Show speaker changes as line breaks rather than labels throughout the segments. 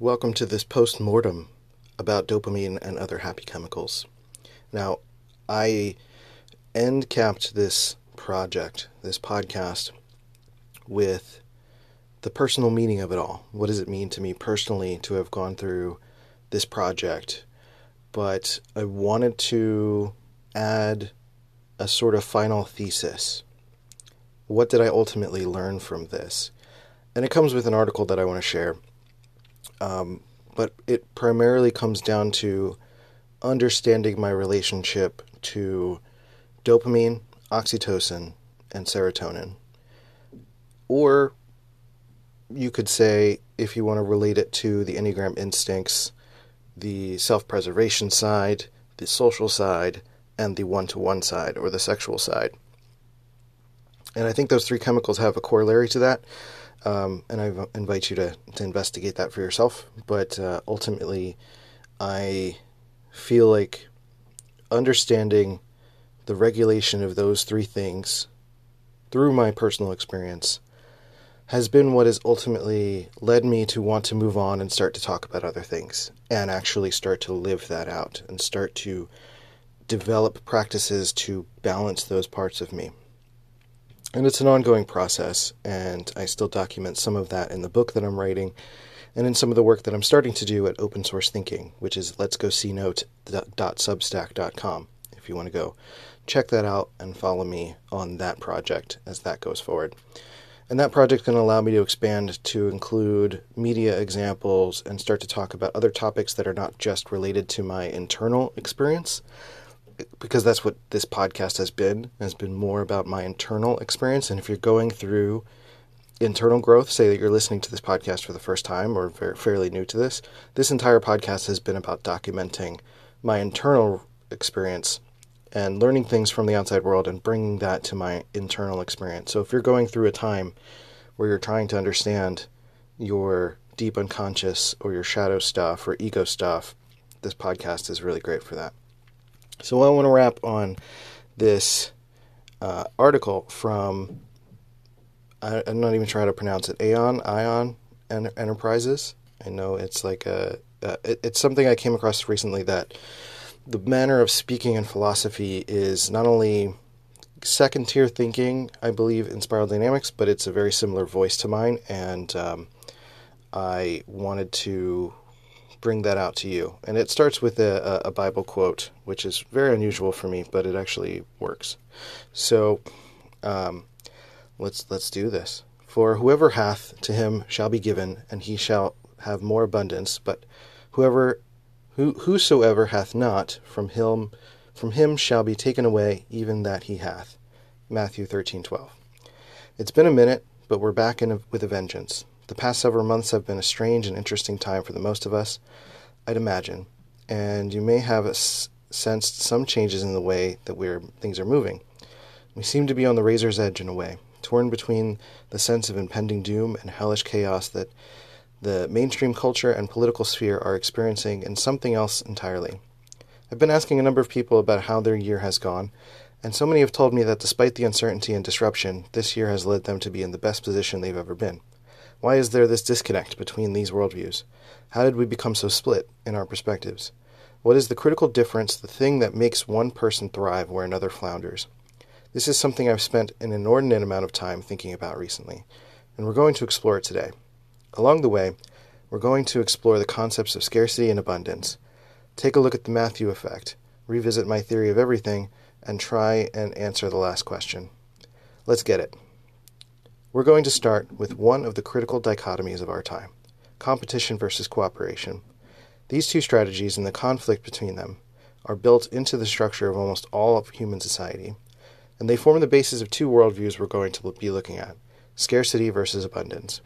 Welcome to this post mortem about dopamine and other happy chemicals. Now, I end capped this project, this podcast, with the personal meaning of it all. What does it mean to me personally to have gone through this project? But I wanted to add a sort of final thesis. What did I ultimately learn from this? And it comes with an article that I want to share. Um, but it primarily comes down to understanding my relationship to dopamine, oxytocin, and serotonin. Or you could say, if you want to relate it to the Enneagram instincts, the self preservation side, the social side, and the one to one side or the sexual side. And I think those three chemicals have a corollary to that. Um, and I invite you to, to investigate that for yourself. But uh, ultimately, I feel like understanding the regulation of those three things through my personal experience has been what has ultimately led me to want to move on and start to talk about other things and actually start to live that out and start to develop practices to balance those parts of me. And it's an ongoing process, and I still document some of that in the book that I'm writing and in some of the work that I'm starting to do at Open Source Thinking, which is let's go see if you want to go check that out and follow me on that project as that goes forward. And that project to allow me to expand to include media examples and start to talk about other topics that are not just related to my internal experience, because that's what this podcast has been, has been more about my internal experience. And if you're going through internal growth, say that you're listening to this podcast for the first time or very, fairly new to this, this entire podcast has been about documenting my internal experience and learning things from the outside world and bringing that to my internal experience. So if you're going through a time where you're trying to understand your deep unconscious or your shadow stuff or ego stuff, this podcast is really great for that. So I want to wrap on this uh, article from I, am not even trying to pronounce it Aeon Ion Enterprises. I know it's like a uh, it, it's something I came across recently that the manner of speaking in philosophy is not only second tier thinking, I believe, in spiral dynamics, but it's a very similar voice to mine, and um, I wanted to bring that out to you. And it starts with a, a, Bible quote, which is very unusual for me, but it actually works. So um, let's let's do this. For whoever hath, to him shall be given, and he shall have more abundance. But whoever who, whosoever hath not, from him, from him shall be taken away even that he hath. Matthew 13:12. It's been a minute, but we're back in a, with a vengeance. The past several months have been a strange and interesting time for the most of us, I'd imagine, and you may have sensed some changes in the way that we're things are moving. We seem to be on the razor's edge in a way, torn between the sense of impending doom and hellish chaos that the mainstream culture and political sphere are experiencing and something else entirely. I've been asking a number of people about how their year has gone, and so many have told me that despite the uncertainty and disruption, this year has led them to be in the best position they've ever been. Why is there this disconnect between these worldviews? How did we become so split in our perspectives? What is the critical difference, the thing that makes one person thrive where another flounders? This is something I've spent an inordinate amount of time thinking about recently, and we're going to explore it today. Along the way, we're going to explore the concepts of scarcity and abundance, take a look at the Matthew effect, revisit my theory of everything, and try and answer the last question. Let's get it. We're going to start with one of the critical dichotomies of our time competition versus cooperation. These two strategies and the conflict between them are built into the structure of almost all of human society, and they form the basis of two worldviews we're going to be looking at scarcity versus abundance.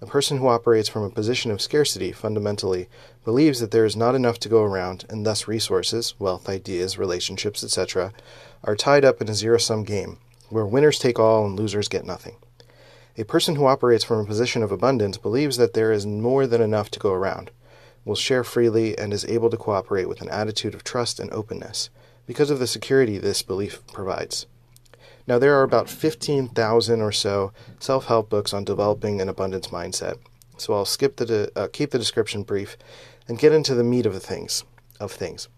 A person who operates from a position of scarcity fundamentally believes that there is not enough to go around, and thus resources, wealth, ideas, relationships, etc., are tied up in a zero sum game, where winners take all and losers get nothing. A person who operates from a position of abundance believes that there is more than enough to go around, will share freely, and is able to cooperate with an attitude of trust and openness, because of the security this belief provides. Now, there are about 15,000 or so self help books on developing an abundance mindset. So I'll skip the uh, keep the description brief and get into the meat of the things of things.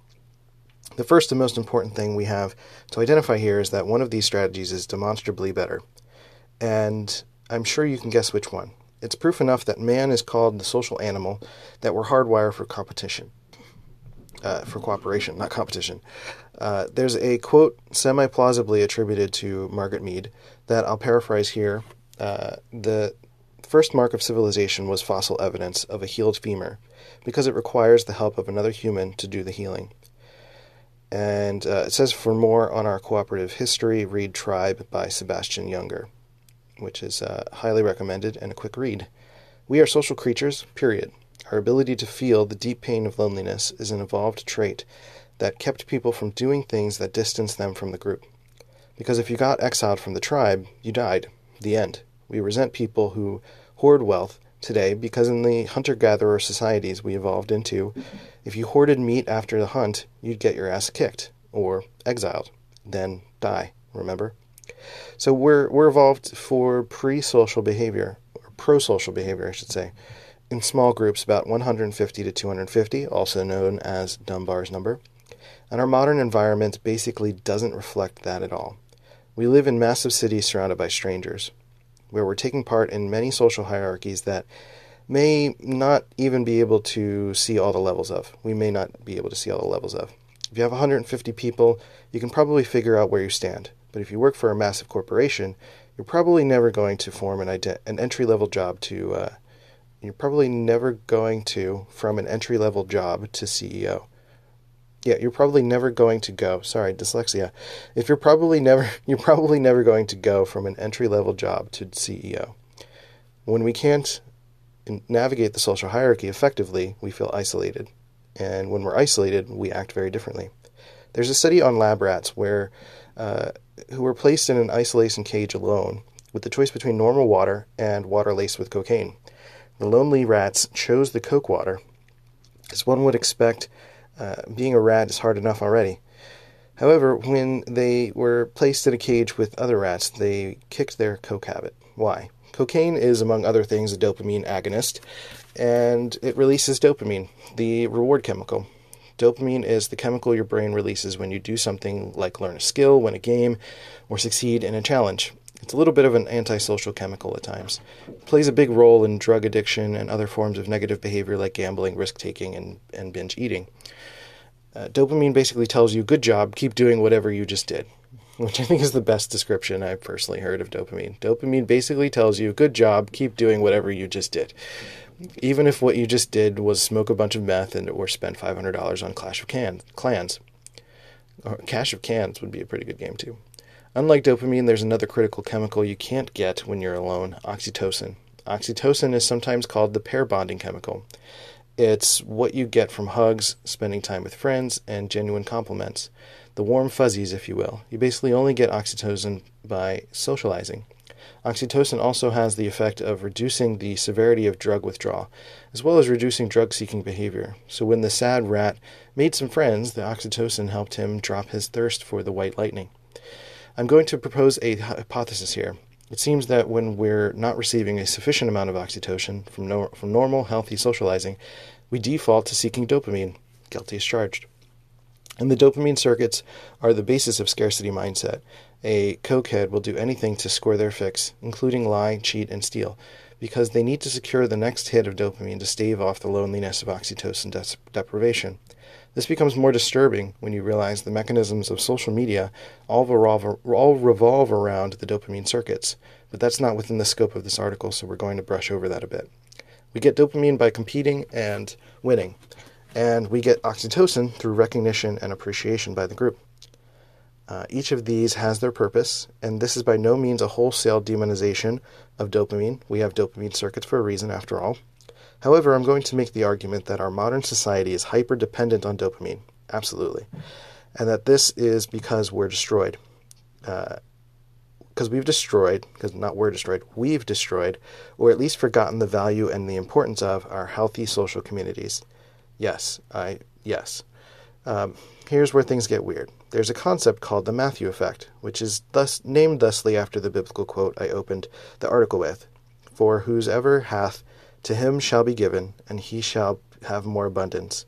The first and most important thing we have to identify here is that one of these strategies is demonstrably better. And I'm sure you can guess which one. It's proof enough that man is called the social animal that we're hardwired for competition. Uh, for cooperation, not competition. Uh, there's a quote semi plausibly attributed to Margaret Mead that I'll paraphrase here. Uh, the first mark of civilization was fossil evidence of a healed femur because it requires the help of another human to do the healing. And uh, it says for more on our cooperative history, read Tribe by Sebastian Junger, which is uh, highly recommended and a quick read. We are social creatures, period. Our ability to feel the deep pain of loneliness is an evolved trait that kept people from doing things that distanced them from the group. Because if you got exiled from the tribe, you died. The end. We resent people who hoard wealth today because in the hunter gatherer societies we evolved into, if you hoarded meat after the hunt, you'd get your ass kicked or exiled, then die, remember? So we're we're evolved for pre-social behavior or pro-social behavior, I should say, in small groups about 150 to 250, also known as Dunbar's number. And our modern environment basically doesn't reflect that at all. We live in massive cities surrounded by strangers where we're taking part in many social hierarchies that may not even be able to see all the levels of. We may not be able to see all the levels of. If you have 150 people, you can probably figure out where you stand. But if you work for a massive corporation, you're probably never going to form an, ident- an entry level job to. Uh, you're probably never going to from an entry level job to CEO yeah, you're probably never going to go. Sorry, dyslexia. If you're probably never, you're probably never going to go from an entry level job to CEO. When we can't navigate the social hierarchy effectively, we feel isolated, and when we're isolated, we act very differently. There's a study on lab rats where uh, who were placed in an isolation cage alone, with the choice between normal water and water laced with cocaine. The lonely rats chose the coke water, as one would expect uh, being a rat is hard enough already. However, when they were placed in a cage with other rats, they kicked their coke habit. Why? Cocaine is, among other things, a dopamine agonist, and it releases dopamine, the reward chemical. Dopamine is the chemical your brain releases when you do something like learn a skill, win a game, or succeed in a challenge. It's a little bit of an antisocial chemical at times. It plays a big role in drug addiction and other forms of negative behavior like gambling, risk taking, and, and binge eating. Uh, dopamine basically tells you, good job, keep doing whatever you just did, which I think is the best description I've personally heard of dopamine. Dopamine basically tells you, good job, keep doing whatever you just did. Even if what you just did was smoke a bunch of meth and or spend $500 on Clash of Can- Clans. Or Cash of Cans would be a pretty good game too. Unlike dopamine, there's another critical chemical you can't get when you're alone oxytocin. Oxytocin is sometimes called the pair bonding chemical. It's what you get from hugs, spending time with friends, and genuine compliments. The warm fuzzies, if you will. You basically only get oxytocin by socializing. Oxytocin also has the effect of reducing the severity of drug withdrawal, as well as reducing drug seeking behavior. So when the sad rat made some friends, the oxytocin helped him drop his thirst for the white lightning. I'm going to propose a hypothesis here. It seems that when we're not receiving a sufficient amount of oxytocin from, no, from normal, healthy socializing, we default to seeking dopamine. Guilty as charged. And the dopamine circuits are the basis of scarcity mindset. A cokehead will do anything to score their fix, including lie, cheat, and steal, because they need to secure the next hit of dopamine to stave off the loneliness of oxytocin de- deprivation. This becomes more disturbing when you realize the mechanisms of social media all revolve, all revolve around the dopamine circuits, but that's not within the scope of this article, so we're going to brush over that a bit. We get dopamine by competing and winning, and we get oxytocin through recognition and appreciation by the group. Uh, each of these has their purpose, and this is by no means a wholesale demonization of dopamine. We have dopamine circuits for a reason, after all. However, I'm going to make the argument that our modern society is hyper dependent on dopamine. Absolutely. And that this is because we're destroyed. Because uh, we've destroyed, because not we're destroyed, we've destroyed, or at least forgotten the value and the importance of our healthy social communities. Yes, I, yes. Um, here's where things get weird. There's a concept called the Matthew effect, which is thus named thusly after the biblical quote I opened the article with For whosoever hath To him shall be given, and he shall have more abundance.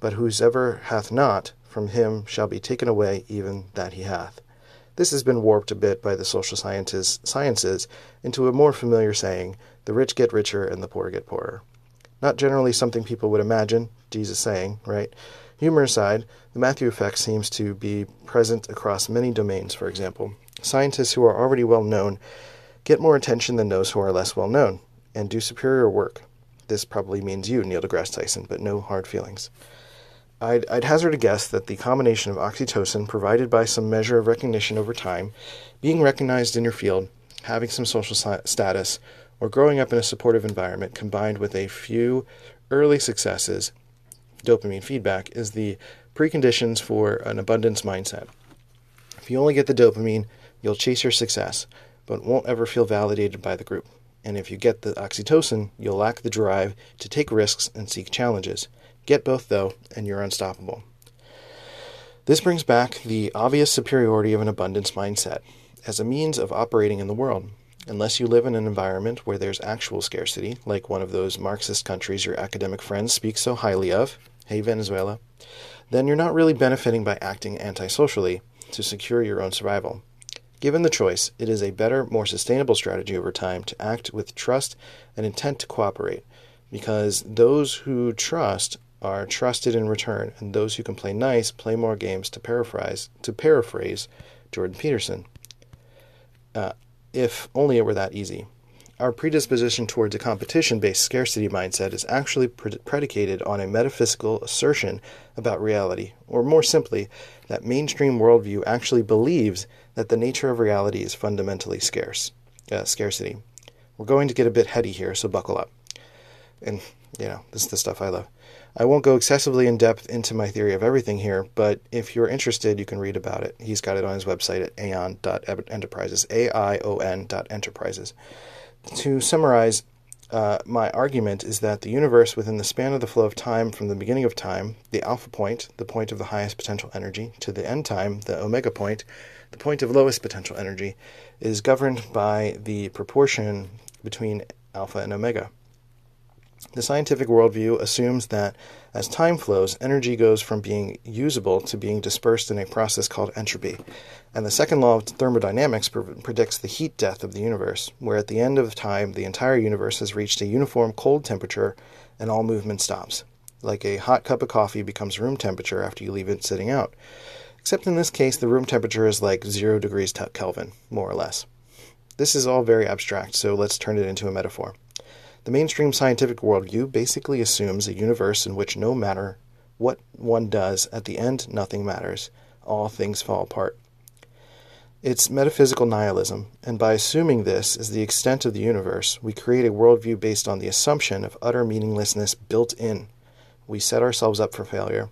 But whosoever hath not, from him shall be taken away even that he hath. This has been warped a bit by the social sciences, sciences into a more familiar saying the rich get richer and the poor get poorer. Not generally something people would imagine Jesus saying, right? Humor aside, the Matthew effect seems to be present across many domains, for example. Scientists who are already well known get more attention than those who are less well known and do superior work. This probably means you, Neil deGrasse Tyson, but no hard feelings. I'd, I'd, hazard a guess that the combination of oxytocin provided by some measure of recognition over time, being recognized in your field, having some social status, or growing up in a supportive environment combined with a few early successes, dopamine feedback, is the preconditions for an abundance mindset. If you only get the dopamine, you'll chase your success, but won't ever feel validated by the group. And if you get the oxytocin, you'll lack the drive to take risks and seek challenges. Get both, though, and you're unstoppable. This brings back the obvious superiority of an abundance mindset as a means of operating in the world. Unless you live in an environment where there's actual scarcity, like one of those Marxist countries your academic friends speak so highly of, hey Venezuela, then you're not really benefiting by acting antisocially to secure your own survival. Given the choice, it is a better, more sustainable strategy over time to act with trust and intent to cooperate, because those who trust are trusted in return, and those who can play nice play more games. To paraphrase, to paraphrase Jordan Peterson, uh, if only it were that easy. Our predisposition towards a competition based scarcity mindset is actually pre- predicated on a metaphysical assertion about reality, or more simply, that mainstream worldview actually believes that the nature of reality is fundamentally scarce, uh, scarcity. We're going to get a bit heady here, so buckle up. And, you know, this is the stuff I love. I won't go excessively in depth into my theory of everything here, but if you're interested, you can read about it. He's got it on his website at aion.enterprises, A-I-O-N enterprises. To summarize, uh, my argument is that the universe, within the span of the flow of time from the beginning of time, the alpha point, the point of the highest potential energy, to the end time, the omega point, the point of lowest potential energy, is governed by the proportion between alpha and omega. The scientific worldview assumes that as time flows, energy goes from being usable to being dispersed in a process called entropy. And the second law of thermodynamics pre- predicts the heat death of the universe, where at the end of time, the entire universe has reached a uniform cold temperature and all movement stops. Like a hot cup of coffee becomes room temperature after you leave it sitting out. Except in this case, the room temperature is like 0 degrees Kelvin, more or less. This is all very abstract, so let's turn it into a metaphor. The mainstream scientific worldview basically assumes a universe in which no matter what one does, at the end nothing matters. All things fall apart. It's metaphysical nihilism, and by assuming this is the extent of the universe, we create a worldview based on the assumption of utter meaninglessness built in. We set ourselves up for failure.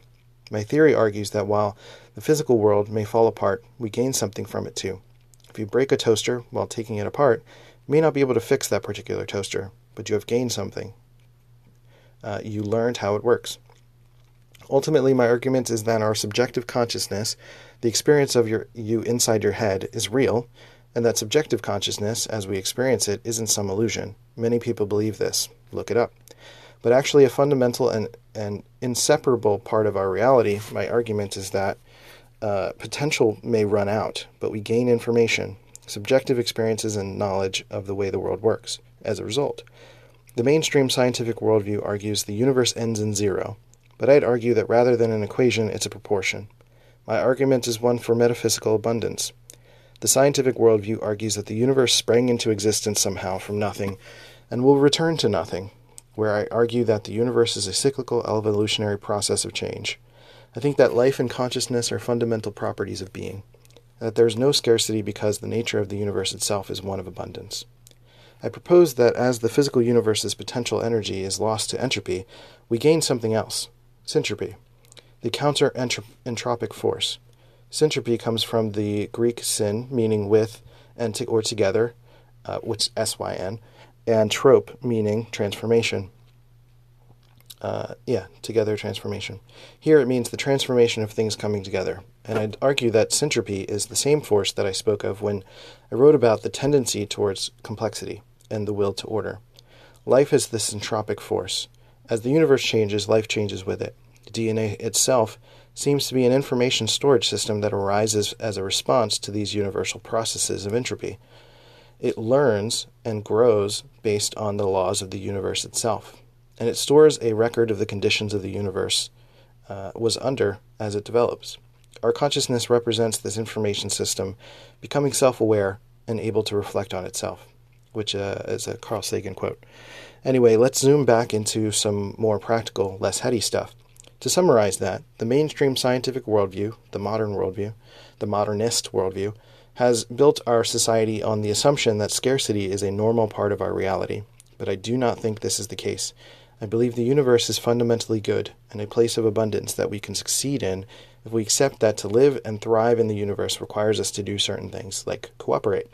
My theory argues that while the physical world may fall apart, we gain something from it too. If you break a toaster while taking it apart, you may not be able to fix that particular toaster, but you have gained something. Uh, you learned how it works. Ultimately, my argument is that our subjective consciousness, the experience of your, you inside your head, is real, and that subjective consciousness, as we experience it, isn't some illusion. Many people believe this. Look it up. But actually, a fundamental and, and inseparable part of our reality, my argument is that uh, potential may run out, but we gain information, subjective experiences, and knowledge of the way the world works as a result. The mainstream scientific worldview argues the universe ends in zero, but I'd argue that rather than an equation, it's a proportion. My argument is one for metaphysical abundance. The scientific worldview argues that the universe sprang into existence somehow from nothing and will return to nothing, where I argue that the universe is a cyclical evolutionary process of change. I think that life and consciousness are fundamental properties of being, that there is no scarcity because the nature of the universe itself is one of abundance. I propose that as the physical universe's potential energy is lost to entropy, we gain something else syntropy, the counter entropic force. Syntropy comes from the Greek syn, meaning with and to, or together, uh, which S Y N, and trope, meaning transformation. Uh, yeah, together transformation. Here it means the transformation of things coming together. And I'd argue that syntropy is the same force that I spoke of when I wrote about the tendency towards complexity and the will to order. Life is this entropic force. As the universe changes, life changes with it. DNA itself seems to be an information storage system that arises as a response to these universal processes of entropy. It learns and grows based on the laws of the universe itself, and it stores a record of the conditions of the universe uh, was under as it develops. Our consciousness represents this information system becoming self aware and able to reflect on itself, which uh, is a Carl Sagan quote. Anyway, let's zoom back into some more practical, less heady stuff. To summarize that, the mainstream scientific worldview, the modern worldview, the modernist worldview, has built our society on the assumption that scarcity is a normal part of our reality. But I do not think this is the case. I believe the universe is fundamentally good and a place of abundance that we can succeed in if we accept that to live and thrive in the universe requires us to do certain things, like cooperate.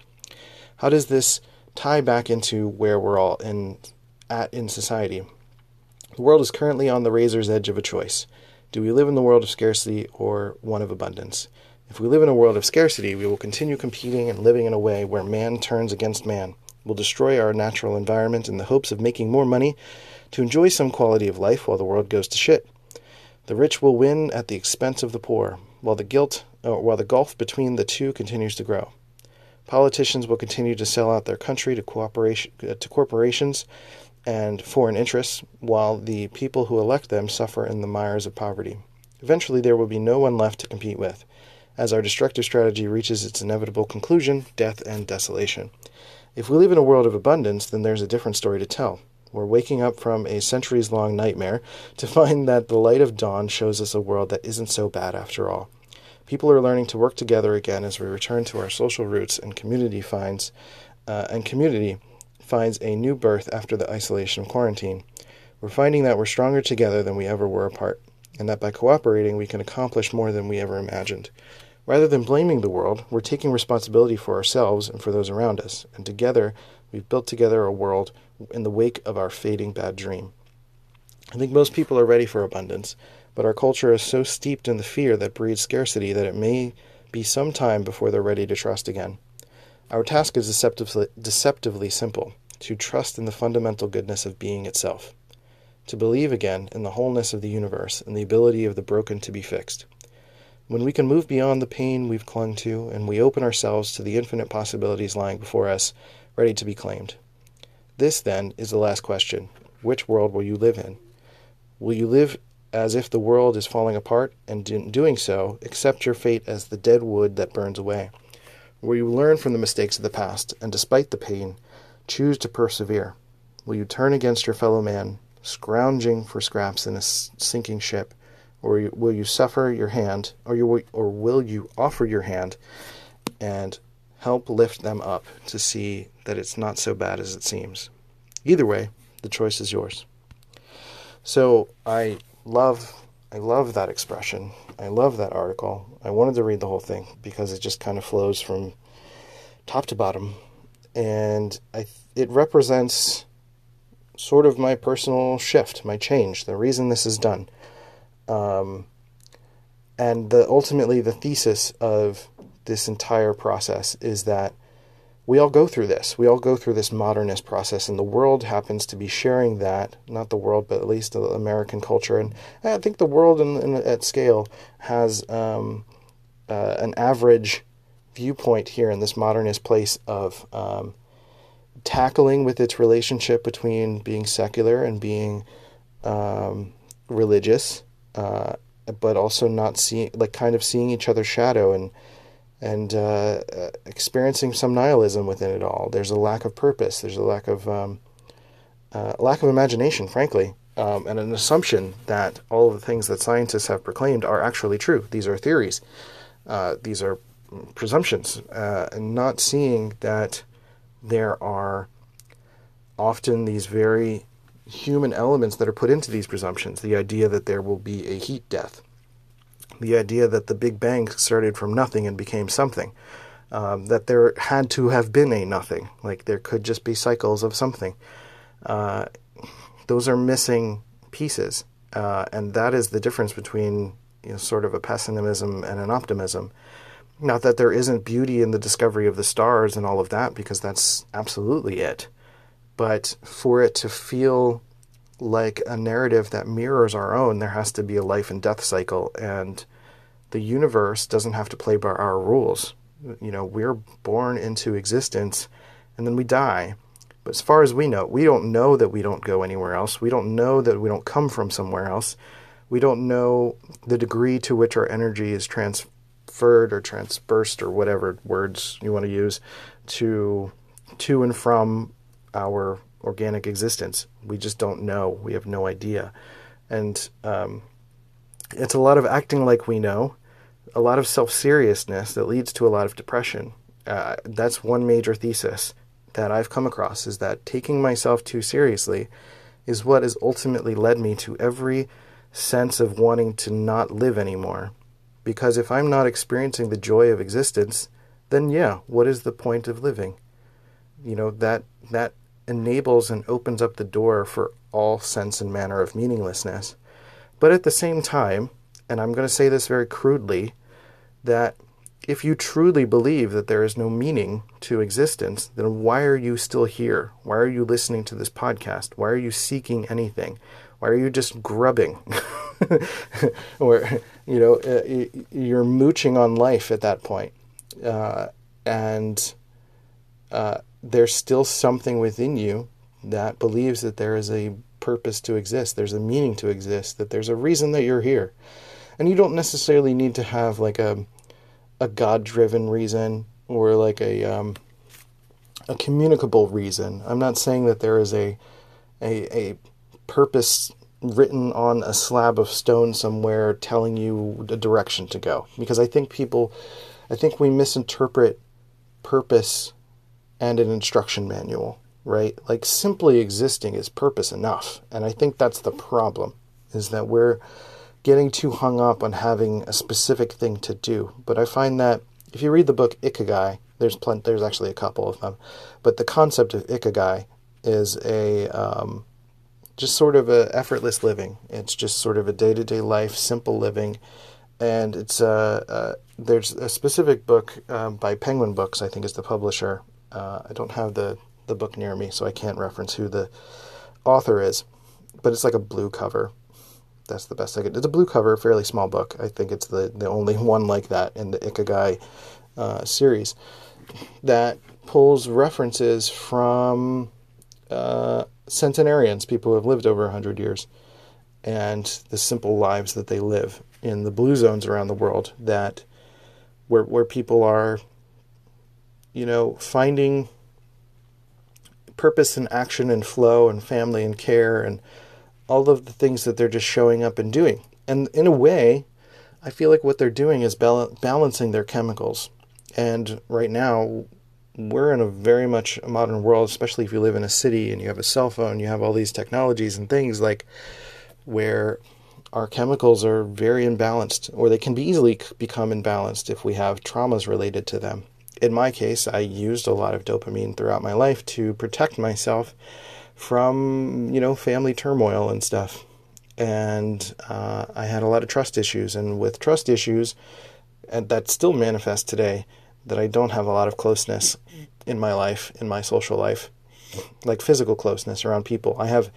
How does this tie back into where we're all in, at in society? The world is currently on the razor's edge of a choice. Do we live in the world of scarcity or one of abundance? If we live in a world of scarcity, we will continue competing and living in a way where man turns against man. We'll destroy our natural environment in the hopes of making more money to enjoy some quality of life while the world goes to shit. The rich will win at the expense of the poor, while the guilt uh, while the gulf between the two continues to grow. Politicians will continue to sell out their country to cooperation uh, to corporations and foreign interests, while the people who elect them suffer in the mires of poverty. Eventually, there will be no one left to compete with, as our destructive strategy reaches its inevitable conclusion death and desolation. If we live in a world of abundance, then there's a different story to tell. We're waking up from a centuries long nightmare to find that the light of dawn shows us a world that isn't so bad after all. People are learning to work together again as we return to our social roots and community finds uh, and community finds a new birth after the isolation of quarantine. We're finding that we're stronger together than we ever were apart, and that by cooperating we can accomplish more than we ever imagined. Rather than blaming the world, we're taking responsibility for ourselves and for those around us, and together we've built together a world in the wake of our fading bad dream. I think most people are ready for abundance, but our culture is so steeped in the fear that breeds scarcity that it may be some time before they're ready to trust again. Our task is deceptively, deceptively simple to trust in the fundamental goodness of being itself, to believe again in the wholeness of the universe and the ability of the broken to be fixed. When we can move beyond the pain we've clung to and we open ourselves to the infinite possibilities lying before us, ready to be claimed. This, then, is the last question Which world will you live in? Will you live as if the world is falling apart, and in doing so, accept your fate as the dead wood that burns away? Will you learn from the mistakes of the past, and despite the pain, choose to persevere? Will you turn against your fellow man, scrounging for scraps in a sinking ship, or will you suffer your hand, or you or will you offer your hand and help lift them up to see that it's not so bad as it seems? Either way, the choice is yours. So I love I love that expression. I love that article. I wanted to read the whole thing because it just kind of flows from top to bottom, and I it represents sort of my personal shift, my change, the reason this is done, um, and the ultimately the thesis of this entire process is that we all go through this. We all go through this modernist process, and the world happens to be sharing that. Not the world, but at least the American culture. And I think the world in, in, at scale has um, uh, an average viewpoint here in this modernist place of um, tackling with its relationship between being secular and being um, religious, uh, but also not seeing, like, kind of seeing each other's shadow and and uh, uh, experiencing some nihilism within it all. There's a lack of purpose. There's a lack of um, uh, lack of imagination, frankly, um, and an assumption that all of the things that scientists have proclaimed are actually true. These are theories. Uh, these are presumptions, uh, and not seeing that there are often these very human elements that are put into these presumptions. The idea that there will be a heat death the idea that the Big Bang started from nothing and became something. Um, that there had to have been a nothing, like there could just be cycles of something. Uh, those are missing pieces, uh, and that is the difference between you know, sort of a pessimism and an optimism. Not that there isn't beauty in the discovery of the stars and all of that, because that's absolutely it. But for it to feel like a narrative that mirrors our own, there has to be a life and death cycle. And the universe doesn't have to play by our rules. You know, we're born into existence and then we die. But as far as we know, we don't know that we don't go anywhere else. We don't know that we don't come from somewhere else. We don't know the degree to which our energy is transferred or transpersed or whatever words you want to use to to and from our organic existence. We just don't know. We have no idea. And um, it's a lot of acting like we know, a lot of self seriousness that leads to a lot of depression. Uh, that's one major thesis that I've come across is that taking myself too seriously is what has ultimately led me to every sense of wanting to not live anymore. Because if I'm not experiencing the joy of existence, then yeah, what is the point of living? You know, that that enables and opens up the door for all sense and manner of meaninglessness. But at the same time, and I'm going to say this very crudely, that if you truly believe that there is no meaning to existence, then why are you still here? Why are you listening to this podcast? Why are you seeking anything? Why are you just grubbing? or, you know, uh, you're mooching on life at that point. Uh, and uh, there's still something within you that believes that there is a purpose to exist, there's a meaning to exist, that there's a reason that you're here. And you don't necessarily need to have like a a God driven reason or like a um, a communicable reason. I'm not saying that there is a a, a purpose written on a slab of stone somewhere telling you the direction to go because I think people I think we misinterpret purpose and an instruction manual, right? Like simply existing is purpose enough. And I think that's the problem is that we're getting too hung up on having a specific thing to do. But I find that if you read the book Ikigai, there's plenty, there's actually a couple of them, but the concept of Ikigai is a um, just sort of a effortless living. It's just sort of a day to day life, simple living, and it's uh, uh, there's a specific book um, by Penguin Books, I think is the publisher. Uh, I don't have the the book near me, so I can't reference who the author is, but it's like a blue cover that's the best I could. It's a blue cover, fairly small book. I think it's the the only one like that in the Ikigai uh, series that pulls references from uh, centenarians, people who have lived over hundred years, and the simple lives that they live in the blue zones around the world. That where where people are, you know, finding purpose and action and flow and family and care and all of the things that they're just showing up and doing. And in a way, I feel like what they're doing is bal- balancing their chemicals. And right now, we're in a very much modern world, especially if you live in a city and you have a cell phone, you have all these technologies and things like where our chemicals are very imbalanced, or they can be easily become imbalanced if we have traumas related to them. In my case, I used a lot of dopamine throughout my life to protect myself from you know family turmoil and stuff. And uh, i had a lot of trust issues and with trust issues and that still manifests today that i don't have a lot of closeness in my life in my social life like physical closeness around people. I have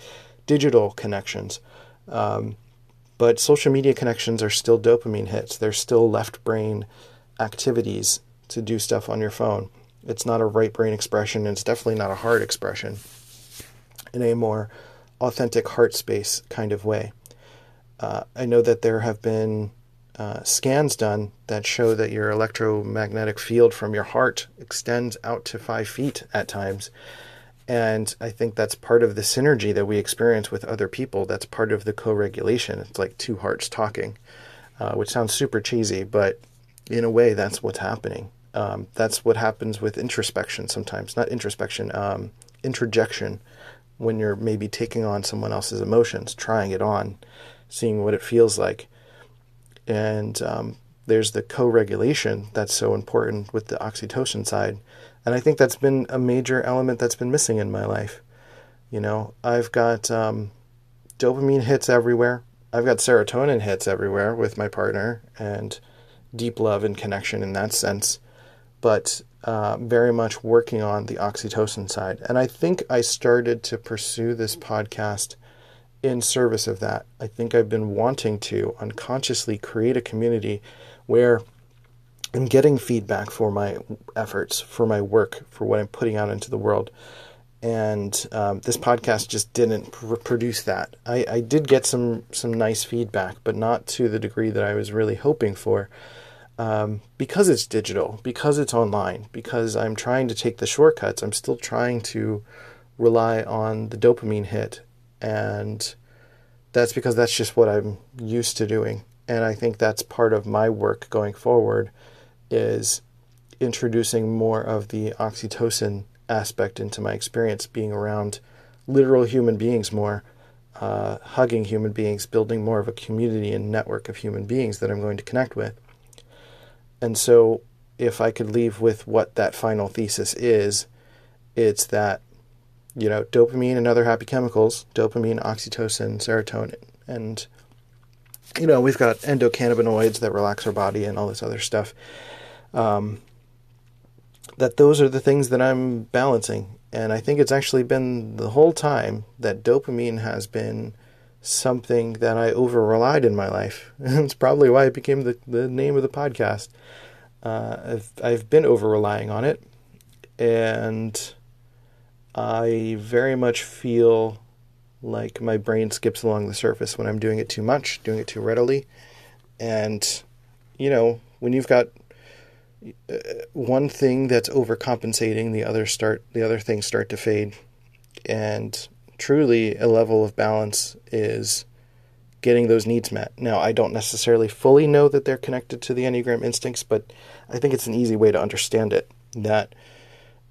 digital connections um, but social media connections are still dopamine hits. They're still left brain activities to do stuff on your phone it's not a right brain expression and it's definitely not a heart expression in a more authentic heart space kind of way. Uh, I know that there have been uh, scans done that show that your electromagnetic field from your heart extends out to five feet at times. And I think that's part of the synergy that we experience with other people. That's part of the co regulation. It's like two hearts talking, uh, which sounds super cheesy, but in a way, that's what's happening. Um, that's what happens with introspection sometimes. Not introspection, um, introjection when you're maybe taking on someone else's emotions, trying it on, seeing what it feels like. And um, there's the co regulation that's so important with the oxytocin side. And I think that's been a major element that's been missing in my life. You know, I've got um, dopamine hits everywhere, I've got serotonin hits everywhere with my partner, and deep love and connection in that sense. But uh, very much working on the oxytocin side. And I think I started to pursue this podcast in service of that. I think I've been wanting to unconsciously create a community where I'm getting feedback for my efforts, for my work, for what I'm putting out into the world. And um, this podcast just didn't pr- produce that. I, I did get some some nice feedback, but not to the degree that I was really hoping for um, because it's digital, because it's online, because I'm trying to take the shortcuts, I'm still trying to rely on the dopamine hit. And that's because that's just what I'm used to doing. And I think that's part of my work going forward is introducing more of the oxytocin aspect into my experience, being around literal human beings more, uh, hugging human beings, building more of a community and network of human beings that I'm going to connect with. And so, if I could leave with what that final thesis is, it's that, you know, dopamine and other happy chemicals, dopamine, oxytocin, serotonin, and, you know, we've got endocannabinoids that relax our body and all this other stuff. Um, that those are the things that I'm balancing. And I think it's actually been the whole time that dopamine has been something that I over relied in my life. It's probably why it became the, the name of the podcast. Uh, I've, I've been over relying on it. And I very much feel like my brain skips along the surface when I'm doing it too much, doing it too readily. And, you know, when you've got uh, one thing that's overcompensating, the other start the other things start to fade. And truly a level of balance is getting those needs met. Now, I don't necessarily fully know that they're connected to the Enneagram instincts, but I think it's an easy way to understand it. That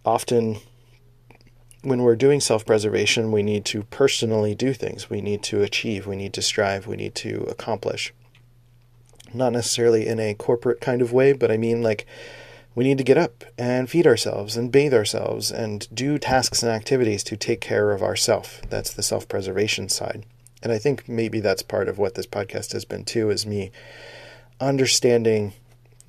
often when we're doing self preservation, we need to personally do things. We need to achieve, we need to strive, we need to accomplish. Not necessarily in a corporate kind of way, but I mean like we need to get up and feed ourselves and bathe ourselves and do tasks and activities to take care of ourself. That's the self preservation side. And I think maybe that's part of what this podcast has been too, is me understanding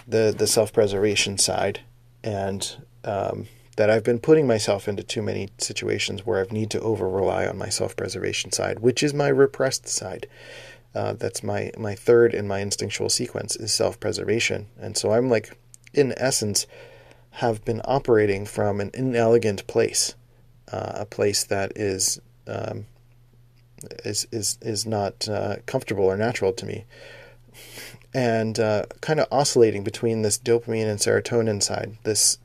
the the self preservation side and um, that I've been putting myself into too many situations where I need to over rely on my self preservation side, which is my repressed side. Uh, that's my my third in my instinctual sequence is self preservation, and so I'm like in essence, have been operating from an inelegant place, uh, a place that is um, is is is not uh, comfortable or natural to me, and uh, kind of oscillating between this dopamine and serotonin side, this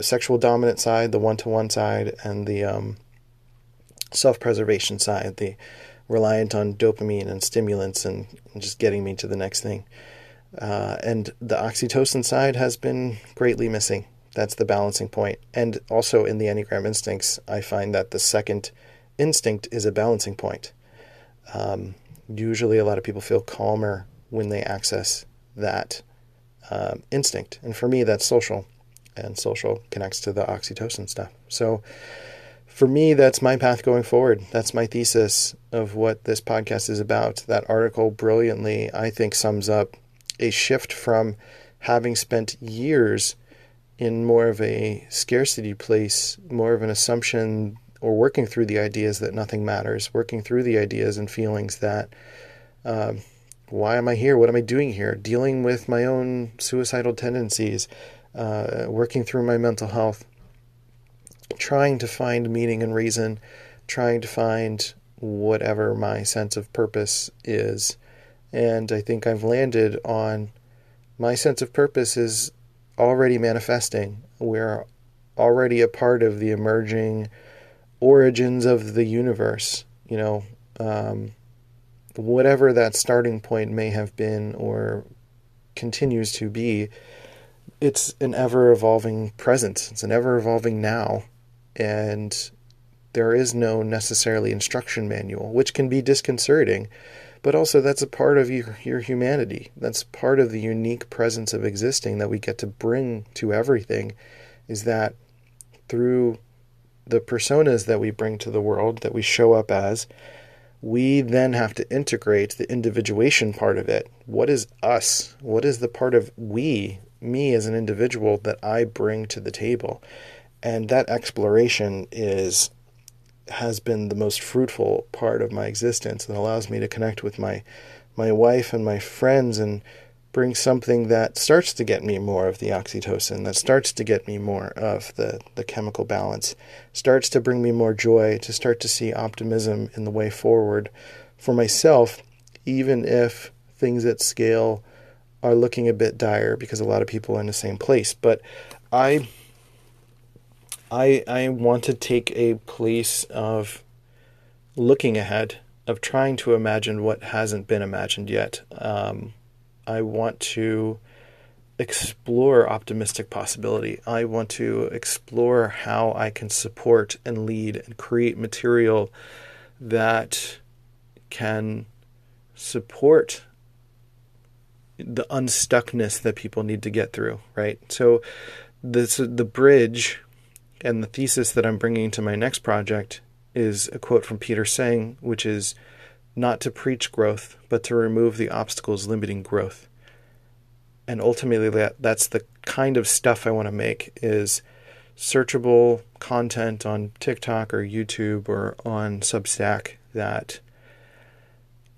sexual dominant side, the one to one side, and the um, self preservation side, the reliant on dopamine and stimulants and just getting me to the next thing. Uh, and the oxytocin side has been greatly missing. That's the balancing point. And also in the Enneagram instincts, I find that the second instinct is a balancing point. Um, usually, a lot of people feel calmer when they access that um, instinct. And for me, that's social. And social connects to the oxytocin stuff. So, for me, that's my path going forward. That's my thesis of what this podcast is about. That article brilliantly, I think, sums up a shift from having spent years in more of a scarcity place, more of an assumption, or working through the ideas that nothing matters, working through the ideas and feelings that, um, why am I here? What am I doing here? Dealing with my own suicidal tendencies, uh, working through my mental health, trying to find meaning and reason, trying to find whatever my sense of purpose is. And I think I've landed on my sense of purpose is already manifesting. We're already a part of the emerging origins of the universe. You know, um, whatever that starting point may have been or continues to be, it's an ever evolving present. It's an ever evolving now. And there is no necessarily instruction manual, which can be disconcerting but also that's a part of your, your humanity. That's part of the unique presence of existing that we get to bring to everything is that through the personas that we bring to the world, that we show up as, we then have to integrate the individuation part of it. What is us? What is the part of we me as an individual that I bring to the table. And that exploration is has been the most fruitful part of my existence and allows me to connect with my my wife and my friends and bring something that starts to get me more of the oxytocin, that starts to get me more of the, the chemical balance, starts to bring me more joy, to start to see optimism in the way forward for myself, even if things at scale are looking a bit dire because a lot of people are in the same place. But I I I want to take a place of looking ahead, of trying to imagine what hasn't been imagined yet. Um, I want to explore optimistic possibility. I want to explore how I can support and lead and create material that can support the unstuckness that people need to get through, right? So this the bridge and the thesis that I'm bringing to my next project is a quote from Peter Senge, which is not to preach growth, but to remove the obstacles limiting growth. And ultimately, that, that's the kind of stuff I want to make is searchable content on TikTok or YouTube or on Substack that,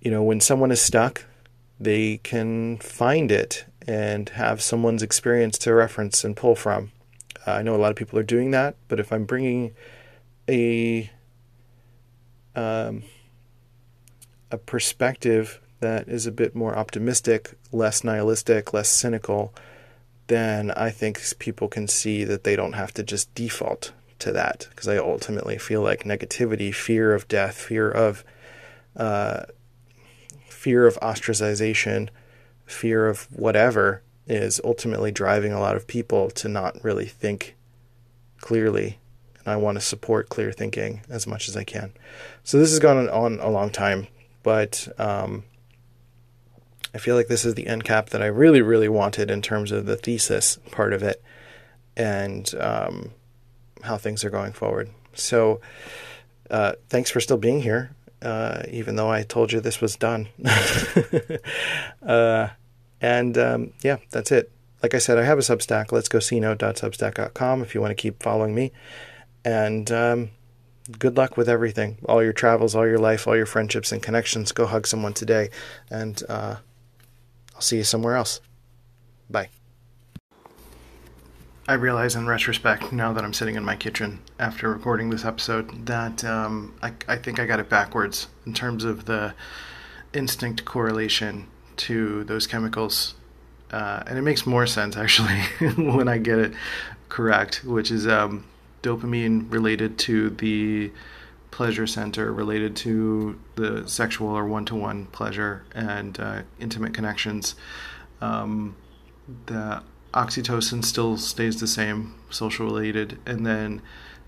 you know, when someone is stuck, they can find it and have someone's experience to reference and pull from. I know a lot of people are doing that, but if I'm bringing a um, a perspective that is a bit more optimistic, less nihilistic, less cynical, then I think people can see that they don't have to just default to that. Because I ultimately feel like negativity, fear of death, fear of uh, fear of ostracization, fear of whatever is ultimately driving a lot of people to not really think clearly. And I want to support clear thinking as much as I can. So this has gone on a long time, but um, I feel like this is the end cap that I really, really wanted in terms of the thesis part of it and um, how things are going forward. So, uh, thanks for still being here, uh, even though I told you this was done. uh, and um, yeah, that's it. Like I said, I have a Substack, let's go see.substack.com if you want to keep following me. And um, good luck with everything all your travels, all your life, all your friendships and connections. Go hug someone today. And uh, I'll see you somewhere else. Bye. I realize in retrospect, now that I'm sitting in my kitchen after recording this episode, that um, I, I think I got it backwards in terms of the instinct correlation to those chemicals. Uh, and it makes more sense actually when I get it correct, which is um, dopamine related to the pleasure center related to the sexual or one to one pleasure and uh, intimate connections. Um, the oxytocin still stays the same, social related, and then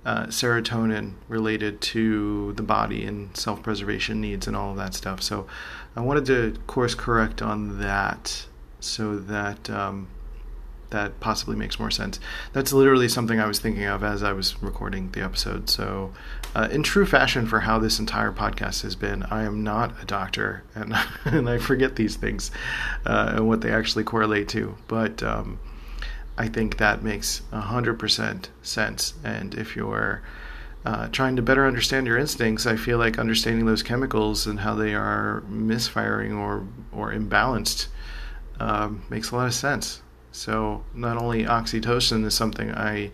uh, serotonin related to the body and self preservation needs and all of that stuff. So I wanted to course correct on that so that um, that possibly makes more sense. That's literally something I was thinking of as I was recording the episode. So, uh, in true fashion for how this entire podcast has been, I am not a doctor, and and I forget these things uh, and what they actually correlate to. But um, I think that makes hundred percent sense. And if you're uh, trying to better understand your instincts, I feel like understanding those chemicals and how they are misfiring or or imbalanced um, makes a lot of sense. So not only oxytocin is something I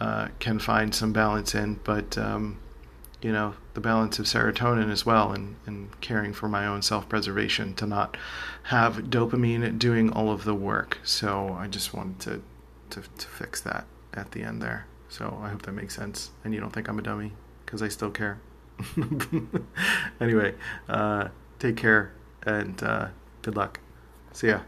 uh, can find some balance in, but um, you know the balance of serotonin as well, and, and caring for my own self-preservation to not have dopamine doing all of the work. So I just wanted to, to, to fix that at the end there. So I hope that makes sense, and you don't think I'm a dummy because I still care. anyway, uh, take care and uh, good luck. See ya.